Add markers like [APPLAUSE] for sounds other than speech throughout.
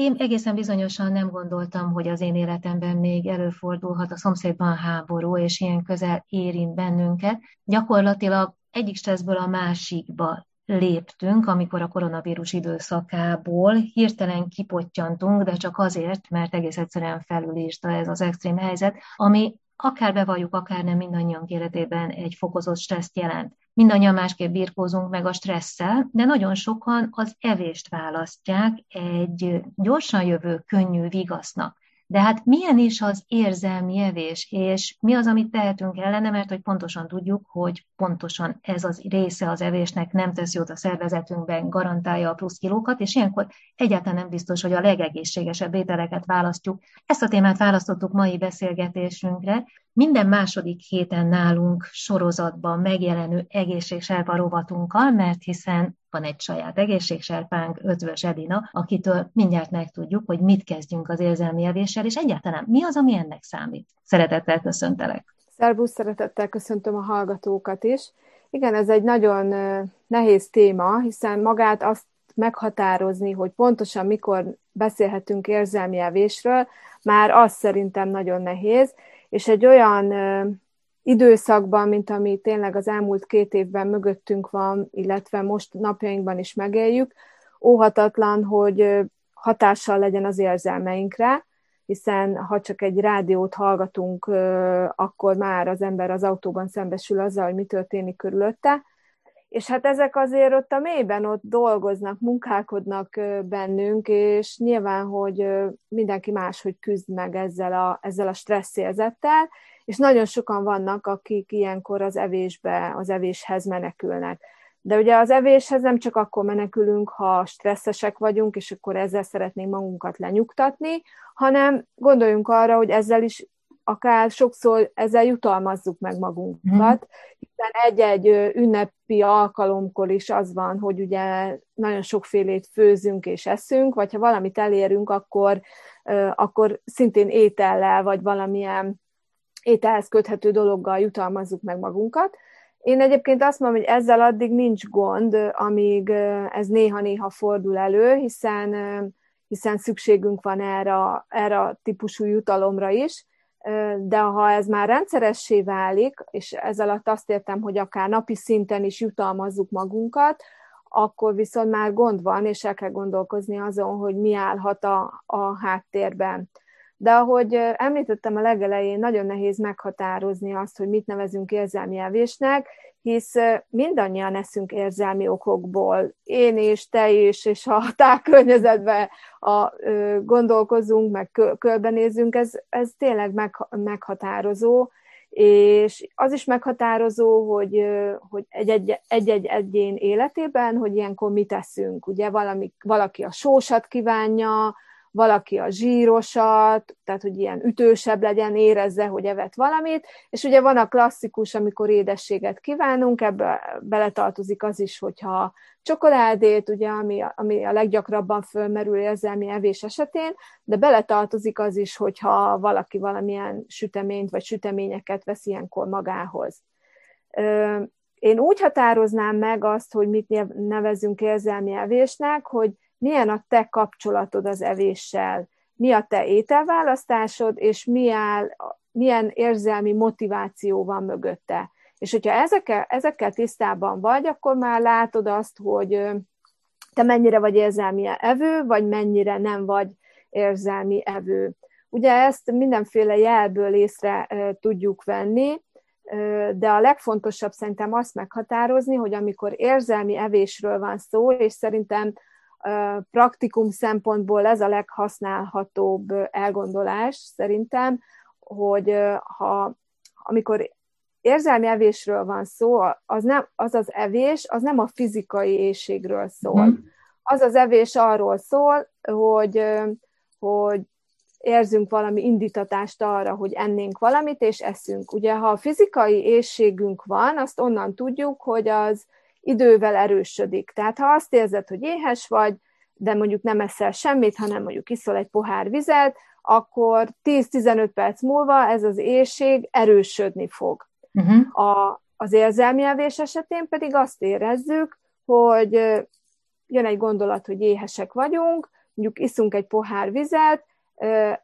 én egészen bizonyosan nem gondoltam, hogy az én életemben még előfordulhat a szomszédban háború, és ilyen közel érint bennünket. Gyakorlatilag egyik stresszből a másikba léptünk, amikor a koronavírus időszakából hirtelen kipottyantunk, de csak azért, mert egész egyszerűen felülírta ez az extrém helyzet, ami akár bevalljuk, akár nem mindannyian életében egy fokozott stresszt jelent. Mindannyian másképp birkózunk meg a stresszel, de nagyon sokan az evést választják egy gyorsan jövő, könnyű vigasznak. De hát milyen is az érzelmi evés, és mi az, amit tehetünk ellene, mert hogy pontosan tudjuk, hogy pontosan ez az része az evésnek nem tesz jót a szervezetünkben, garantálja a plusz kilókat, és ilyenkor egyáltalán nem biztos, hogy a legegészségesebb ételeket választjuk. Ezt a témát választottuk mai beszélgetésünkre. Minden második héten nálunk sorozatban megjelenő egészségserpa rovatunkkal, mert hiszen van egy saját egészségserpánk, Ötvös Edina, akitől mindjárt megtudjuk, hogy mit kezdjünk az érzelmi evéssel, és egyáltalán mi az, ami ennek számít. Szeretettel köszöntelek. Szervusz, szeretettel köszöntöm a hallgatókat is. Igen, ez egy nagyon nehéz téma, hiszen magát azt meghatározni, hogy pontosan mikor beszélhetünk érzelmi evésről, már az szerintem nagyon nehéz, és egy olyan időszakban, mint ami tényleg az elmúlt két évben mögöttünk van, illetve most napjainkban is megéljük, óhatatlan, hogy hatással legyen az érzelmeinkre, hiszen ha csak egy rádiót hallgatunk, akkor már az ember az autóban szembesül azzal, hogy mi történik körülötte, és hát ezek azért ott a mélyben ott dolgoznak, munkálkodnak bennünk, és nyilván, hogy mindenki máshogy küzd meg ezzel a, ezzel a stresszérzettel, és nagyon sokan vannak, akik ilyenkor az evésbe, az evéshez menekülnek. De ugye az evéshez nem csak akkor menekülünk, ha stresszesek vagyunk, és akkor ezzel szeretnénk magunkat lenyugtatni, hanem gondoljunk arra, hogy ezzel is akár sokszor ezzel jutalmazzuk meg magunkat, hiszen egy-egy ünnepi alkalomkor is az van, hogy ugye nagyon sokfélét főzünk és eszünk, vagy ha valamit elérünk, akkor, akkor szintén étellel, vagy valamilyen ételhez köthető dologgal jutalmazzuk meg magunkat. Én egyébként azt mondom, hogy ezzel addig nincs gond, amíg ez néha-néha fordul elő, hiszen, hiszen szükségünk van erre, erre a típusú jutalomra is, de ha ez már rendszeressé válik, és ez alatt azt értem, hogy akár napi szinten is jutalmazzuk magunkat, akkor viszont már gond van, és el kell gondolkozni azon, hogy mi állhat a, a háttérben. De ahogy említettem a legelején, nagyon nehéz meghatározni azt, hogy mit nevezünk érzelmi evésnek, hisz mindannyian eszünk érzelmi okokból. Én és te is, és ha a [LAUGHS] tágkörnyezetben a, gondolkozunk, meg körbenézünk, ez, ez tényleg meg, meghatározó, és az is meghatározó, hogy, hogy egy-egy egyén életében, hogy ilyenkor mit teszünk. Ugye valami, valaki a sósat kívánja, valaki a zsírosat, tehát hogy ilyen ütősebb legyen, érezze, hogy evett valamit, és ugye van a klasszikus, amikor édességet kívánunk, ebbe beletartozik az is, hogyha csokoládét, ugye, ami, ami a leggyakrabban fölmerül érzelmi evés esetén, de beletartozik az is, hogyha valaki valamilyen süteményt vagy süteményeket vesz ilyenkor magához. Én úgy határoznám meg azt, hogy mit nevezünk érzelmi evésnek, hogy milyen a te kapcsolatod az evéssel, mi a te ételválasztásod, és mi áll, milyen érzelmi motiváció van mögötte. És hogyha ezekkel, ezekkel tisztában vagy, akkor már látod azt, hogy te mennyire vagy érzelmi evő, vagy mennyire nem vagy érzelmi evő. Ugye ezt mindenféle jelből észre tudjuk venni, de a legfontosabb szerintem azt meghatározni, hogy amikor érzelmi evésről van szó, és szerintem praktikum szempontból ez a leghasználhatóbb elgondolás szerintem, hogy ha amikor érzelmi evésről van szó, az, nem, az az evés, az nem a fizikai éjségről szól. Mm. Az az evés arról szól, hogy, hogy érzünk valami indítatást arra, hogy ennénk valamit, és eszünk. Ugye, ha a fizikai éjségünk van, azt onnan tudjuk, hogy az idővel erősödik. Tehát ha azt érzed, hogy éhes vagy, de mondjuk nem eszel semmit, hanem mondjuk iszol egy pohár vizet, akkor 10-15 perc múlva ez az éjség erősödni fog. Uh-huh. A, az érzelmi evés esetén pedig azt érezzük, hogy jön egy gondolat, hogy éhesek vagyunk, mondjuk iszunk egy pohár vizet,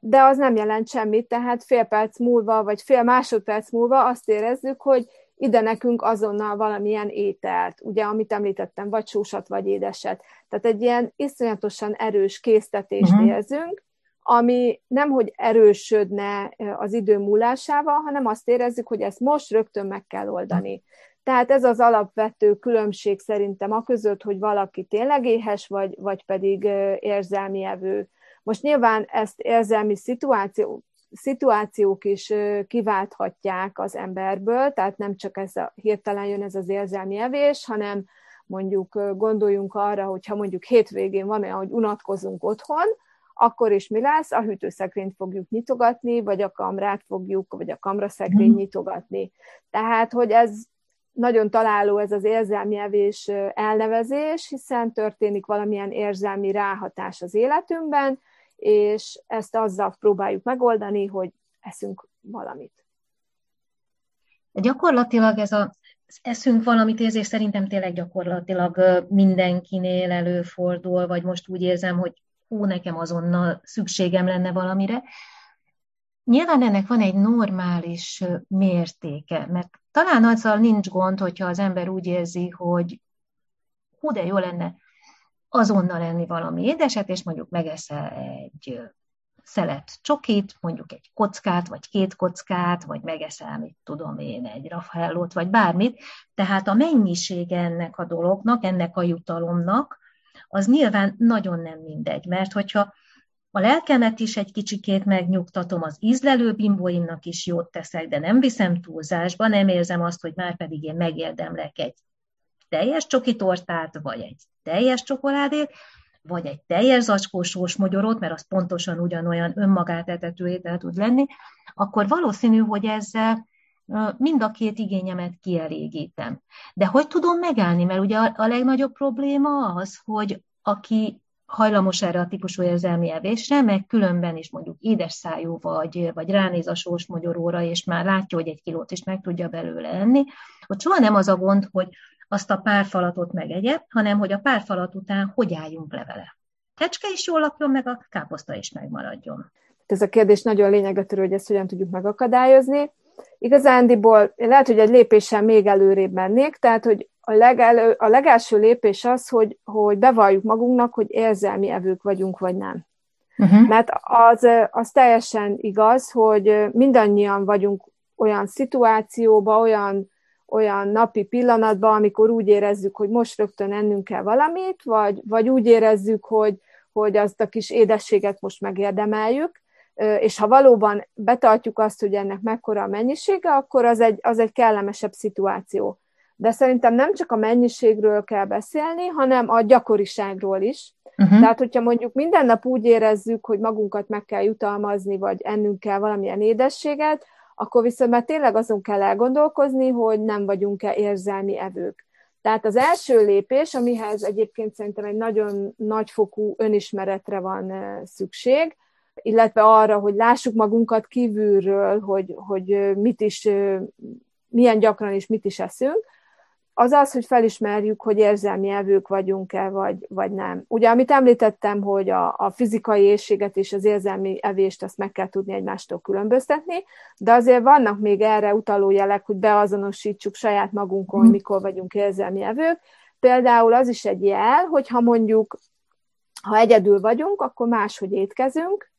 de az nem jelent semmit, tehát fél perc múlva, vagy fél másodperc múlva azt érezzük, hogy ide nekünk azonnal valamilyen ételt, ugye, amit említettem, vagy sósat, vagy édeset. Tehát egy ilyen iszonyatosan erős késztetést uh-huh. érzünk, ami nem, hogy erősödne az idő múlásával, hanem azt érezzük, hogy ezt most rögtön meg kell oldani. Tehát ez az alapvető különbség szerintem a között, hogy valaki tényleg éhes, vagy, vagy pedig érzelmi evő. Most nyilván ezt érzelmi szituáció, szituációk is kiválthatják az emberből, tehát nem csak ez a, hirtelen jön ez az érzelmi evés, hanem mondjuk gondoljunk arra, hogy ha mondjuk hétvégén van olyan, hogy unatkozunk otthon, akkor is mi lesz? A hűtőszekrényt fogjuk nyitogatni, vagy a kamrát fogjuk, vagy a kamraszekrényt mm. nyitogatni. Tehát, hogy ez nagyon találó ez az érzelmi evés elnevezés, hiszen történik valamilyen érzelmi ráhatás az életünkben, és ezt azzal próbáljuk megoldani, hogy eszünk valamit. Gyakorlatilag ez a az eszünk valamit érzés szerintem tényleg gyakorlatilag mindenkinél előfordul, vagy most úgy érzem, hogy hú, nekem azonnal szükségem lenne valamire. Nyilván ennek van egy normális mértéke, mert talán azzal nincs gond, hogyha az ember úgy érzi, hogy hú, de jó lenne azonnal enni valami édeset, és mondjuk megeszel egy szelet csokit, mondjuk egy kockát, vagy két kockát, vagy megeszel, mit tudom én, egy raffaellót, vagy bármit. Tehát a mennyiség ennek a dolognak, ennek a jutalomnak, az nyilván nagyon nem mindegy, mert hogyha a lelkemet is egy kicsikét megnyugtatom, az ízlelő bimbóimnak is jót teszek, de nem viszem túlzásba, nem érzem azt, hogy már pedig én megérdemlek egy teljes csokitortát, vagy egy teljes csokoládét, vagy egy teljes zacskós sósmogyorot, mert az pontosan ugyanolyan önmagát etető étel tud lenni, akkor valószínű, hogy ezzel mind a két igényemet kielégítem. De hogy tudom megállni? Mert ugye a legnagyobb probléma az, hogy aki hajlamos erre a típusú érzelmi evésre, meg különben is mondjuk édes szájú vagy, vagy ránéz a sós magyaróra, és már látja, hogy egy kilót is meg tudja belőle enni, hogy soha nem az a gond, hogy azt a párfalatot megegye, hanem hogy a párfalat után hogy álljunk le vele. Kecske is jól lakjon, meg a káposzta is megmaradjon. Ez a kérdés nagyon lényegre törő, hogy ezt hogyan tudjuk megakadályozni. Igazándiból lehet, hogy egy lépéssel még előrébb mennék, tehát hogy a, legelő, a legelső lépés az, hogy, hogy bevalljuk magunknak, hogy érzelmi evők vagyunk, vagy nem. Uh-huh. Mert az, az teljesen igaz, hogy mindannyian vagyunk olyan szituációban, olyan, olyan napi pillanatban, amikor úgy érezzük, hogy most rögtön ennünk kell valamit, vagy, vagy úgy érezzük, hogy, hogy azt a kis édességet most megérdemeljük, és ha valóban betartjuk azt, hogy ennek mekkora a mennyisége, akkor az egy, az egy kellemesebb szituáció. De szerintem nem csak a mennyiségről kell beszélni, hanem a gyakoriságról is. Uh-huh. Tehát, hogyha mondjuk minden nap úgy érezzük, hogy magunkat meg kell jutalmazni, vagy ennünk kell valamilyen édességet, akkor viszont már tényleg azon kell elgondolkozni, hogy nem vagyunk-e érzelmi evők. Tehát az első lépés, amihez egyébként szerintem egy nagyon nagyfokú önismeretre van szükség, illetve arra, hogy lássuk magunkat kívülről, hogy, hogy mit is, milyen gyakran és mit is eszünk, az az, hogy felismerjük, hogy érzelmi evők vagyunk-e, vagy, vagy nem. Ugye, amit említettem, hogy a, a fizikai éjséget és az érzelmi evést azt meg kell tudni egymástól különböztetni, de azért vannak még erre utaló jelek, hogy beazonosítsuk saját magunkon, hogy mikor vagyunk érzelmi evők. Például az is egy jel, hogy ha mondjuk, ha egyedül vagyunk, akkor máshogy étkezünk,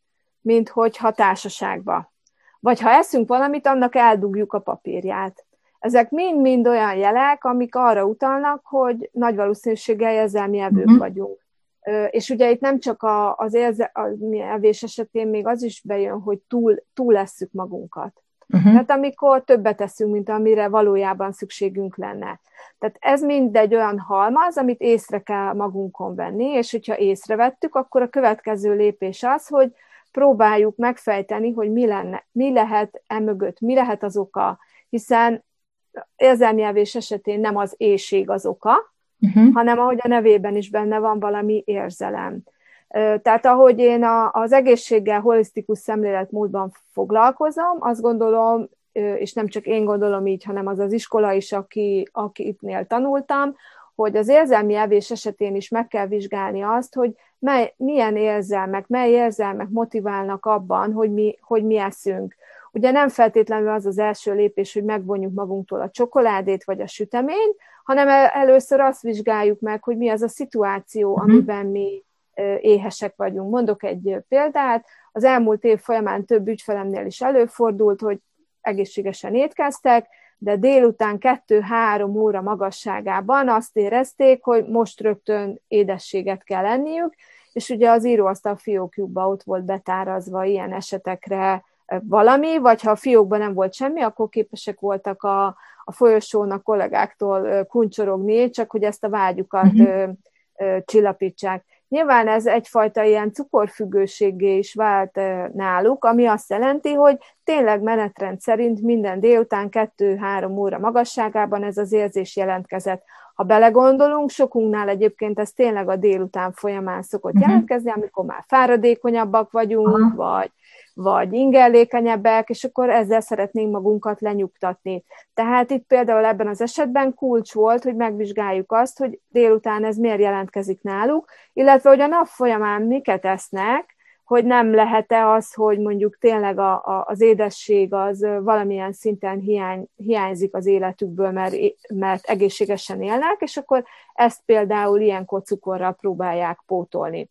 mint hogyha társaságba. Vagy ha eszünk valamit, annak eldugjuk a papírját. Ezek mind-mind olyan jelek, amik arra utalnak, hogy nagy valószínűséggel érzelmi evők uh-huh. vagyunk. És ugye itt nem csak a, az érzelmi evés esetén még az is bejön, hogy túl, túl lesszük magunkat. Uh-huh. Tehát amikor többet teszünk, mint amire valójában szükségünk lenne. Tehát ez mind egy olyan halmaz, amit észre kell magunkon venni, és hogyha észrevettük, akkor a következő lépés az, hogy próbáljuk megfejteni, hogy mi, lenne, mi lehet emögött, mi lehet az oka, hiszen érzelmjelvés esetén nem az éjség az oka, uh-huh. hanem ahogy a nevében is benne van valami érzelem. Tehát ahogy én a, az egészséggel holisztikus szemléletmódban foglalkozom, azt gondolom, és nem csak én gondolom így, hanem az az iskola is, aki, akitnél tanultam, hogy az érzelmi evés esetén is meg kell vizsgálni azt, hogy mely, milyen érzelmek, mely érzelmek motiválnak abban, hogy mi, hogy mi eszünk. Ugye nem feltétlenül az az első lépés, hogy megvonjuk magunktól a csokoládét vagy a süteményt, hanem először azt vizsgáljuk meg, hogy mi az a szituáció, mhm. amiben mi éhesek vagyunk. Mondok egy példát, az elmúlt év folyamán több ügyfelemnél is előfordult, hogy egészségesen étkeztek, de délután 2-3 óra magasságában azt érezték, hogy most rögtön édességet kell enniük, és ugye az íróasztal fiókjukba ott volt betárazva ilyen esetekre valami, vagy ha a fiókban nem volt semmi, akkor képesek voltak a, a folyosón a kollégáktól kuncsorogni, csak hogy ezt a vágyukat uh-huh. csillapítsák. Nyilván ez egyfajta ilyen cukorfüggőségé is vált náluk, ami azt jelenti, hogy tényleg menetrend szerint minden délután 2-3 óra magasságában ez az érzés jelentkezett. Ha belegondolunk, sokunknál egyébként ez tényleg a délután folyamán szokott uh-huh. jelentkezni, amikor már fáradékonyabbak vagyunk, uh-huh. vagy vagy ingerlékenyebbek, és akkor ezzel szeretnénk magunkat lenyugtatni. Tehát itt például ebben az esetben kulcs volt, hogy megvizsgáljuk azt, hogy délután ez miért jelentkezik náluk, illetve hogy a nap folyamán miket esznek, hogy nem lehet-e az, hogy mondjuk tényleg a, a, az édesség az valamilyen szinten hiány, hiányzik az életükből, mert, mert egészségesen élnek, és akkor ezt például ilyenkor cukorral próbálják pótolni.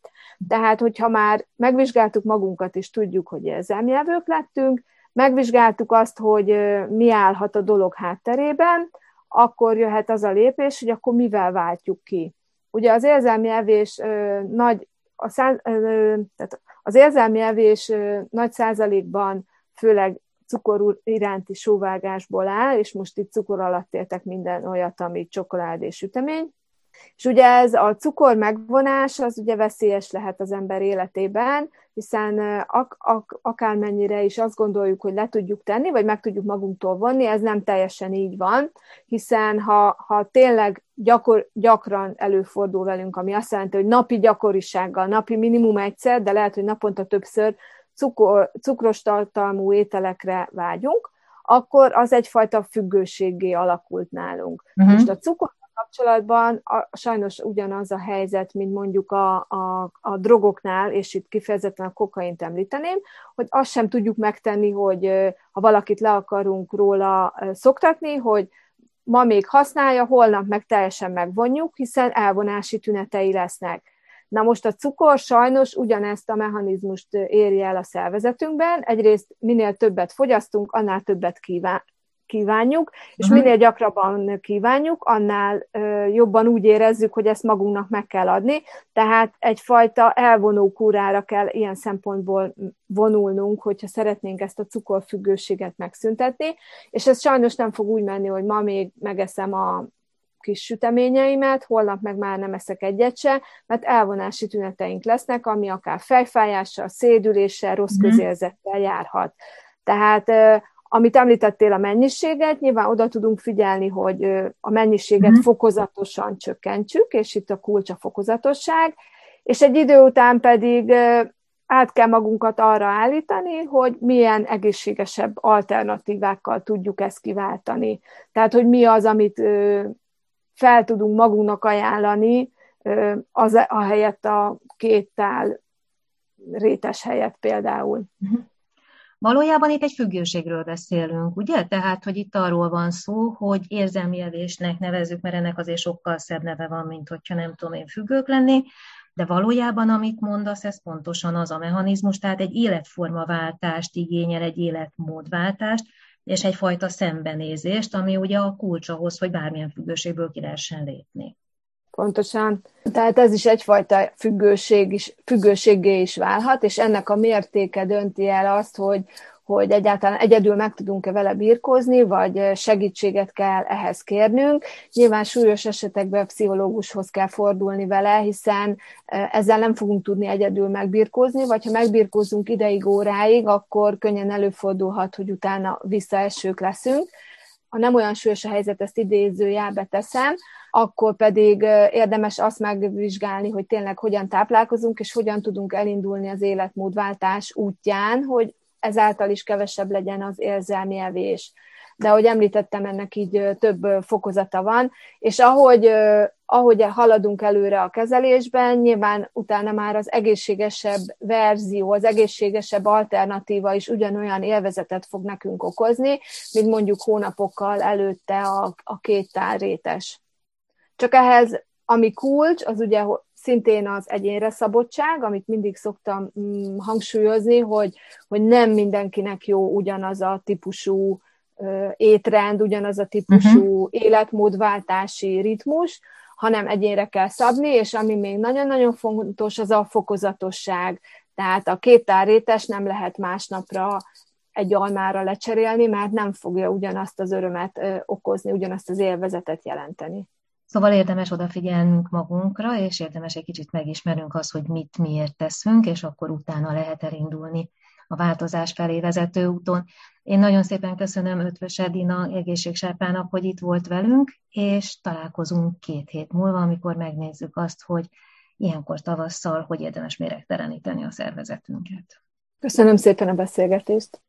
Tehát, hogyha már megvizsgáltuk magunkat, és tudjuk, hogy érzelmjelvők lettünk, megvizsgáltuk azt, hogy mi állhat a dolog hátterében, akkor jöhet az a lépés, hogy akkor mivel váltjuk ki. Ugye az érzelmi evés nagy, a száz, tehát az érzelmi evés nagy százalékban főleg cukor iránti sóvágásból áll, és most itt cukor alatt értek minden olyat, ami csokolád és sütemény. És ugye ez a cukor megvonás, az ugye veszélyes lehet az ember életében, hiszen ak- ak- akármennyire is azt gondoljuk, hogy le tudjuk tenni, vagy meg tudjuk magunktól vonni, ez nem teljesen így van, hiszen ha, ha tényleg gyakor, gyakran előfordul velünk, ami azt jelenti, hogy napi gyakorisággal, napi minimum egyszer, de lehet, hogy naponta többször cukor, cukros tartalmú ételekre vágyunk, akkor az egyfajta függőségé alakult nálunk. Uh-huh. Most a cukor kapcsolatban a, sajnos ugyanaz a helyzet, mint mondjuk a, a, a drogoknál, és itt kifejezetten a kokaint említeném, hogy azt sem tudjuk megtenni, hogy ha valakit le akarunk róla szoktatni, hogy ma még használja, holnap meg teljesen megvonjuk, hiszen elvonási tünetei lesznek. Na most a cukor sajnos ugyanezt a mechanizmust éri el a szervezetünkben. Egyrészt minél többet fogyasztunk, annál többet kíván, kívánjuk, és uh-huh. minél gyakrabban kívánjuk, annál jobban úgy érezzük, hogy ezt magunknak meg kell adni, tehát egyfajta elvonó kúrára kell ilyen szempontból vonulnunk, hogyha szeretnénk ezt a cukorfüggőséget megszüntetni, és ez sajnos nem fog úgy menni, hogy ma még megeszem a kis süteményeimet, holnap meg már nem eszek egyet se, mert elvonási tüneteink lesznek, ami akár fejfájással, szédüléssel, rossz mhm. közérzettel járhat. Tehát amit említettél a mennyiséget, nyilván oda tudunk figyelni, hogy a mennyiséget uh-huh. fokozatosan csökkentsük, és itt a kulcs a fokozatosság, és egy idő után pedig át kell magunkat arra állítani, hogy milyen egészségesebb alternatívákkal tudjuk ezt kiváltani. Tehát, hogy mi az, amit fel tudunk magunknak ajánlani, az a helyett a két tál rétes helyett például. Uh-huh. Valójában itt egy függőségről beszélünk, ugye? Tehát, hogy itt arról van szó, hogy érzelmi evésnek nevezzük, mert ennek azért sokkal szebb neve van, mint hogyha nem tudom én függők lennék, de valójában, amit mondasz, ez pontosan az a mechanizmus, tehát egy életformaváltást igényel, egy életmódváltást, és egyfajta szembenézést, ami ugye a kulcs ahhoz, hogy bármilyen függőségből ki lehessen lépni. Pontosan. Tehát ez is egyfajta függőség is, függőségé is válhat, és ennek a mértéke dönti el azt, hogy, hogy egyáltalán egyedül meg tudunk-e vele birkózni, vagy segítséget kell ehhez kérnünk. Nyilván súlyos esetekben pszichológushoz kell fordulni vele, hiszen ezzel nem fogunk tudni egyedül megbirkózni, vagy ha megbirkózunk ideig, óráig, akkor könnyen előfordulhat, hogy utána visszaesők leszünk. Ha nem olyan súlyos a helyzet, ezt idézőjelbe teszem, akkor pedig érdemes azt megvizsgálni, hogy tényleg hogyan táplálkozunk, és hogyan tudunk elindulni az életmódváltás útján, hogy ezáltal is kevesebb legyen az érzelmi evés. De ahogy említettem, ennek így több fokozata van, és ahogy, ahogy haladunk előre a kezelésben, nyilván utána már az egészségesebb verzió, az egészségesebb alternatíva is ugyanolyan élvezetet fog nekünk okozni, mint mondjuk hónapokkal előtte a, a két tárrétes. Csak ehhez, ami kulcs, az ugye szintén az egyénre szabottság, amit mindig szoktam mm, hangsúlyozni, hogy, hogy nem mindenkinek jó ugyanaz a típusú étrend, ugyanaz a típusú uh-huh. életmódváltási ritmus, hanem egyénre kell szabni, és ami még nagyon-nagyon fontos, az a fokozatosság. Tehát a két tárrétes nem lehet másnapra egy almára lecserélni, mert nem fogja ugyanazt az örömet okozni, ugyanazt az élvezetet jelenteni. Szóval érdemes odafigyelnünk magunkra, és érdemes egy kicsit megismernünk azt, hogy mit miért teszünk, és akkor utána lehet elindulni a változás felé vezető úton. Én nagyon szépen köszönöm Ötvös Edina egészségsápának, hogy itt volt velünk, és találkozunk két hét múlva, amikor megnézzük azt, hogy ilyenkor tavasszal hogy érdemes méregteleníteni a szervezetünket. Köszönöm szépen a beszélgetést!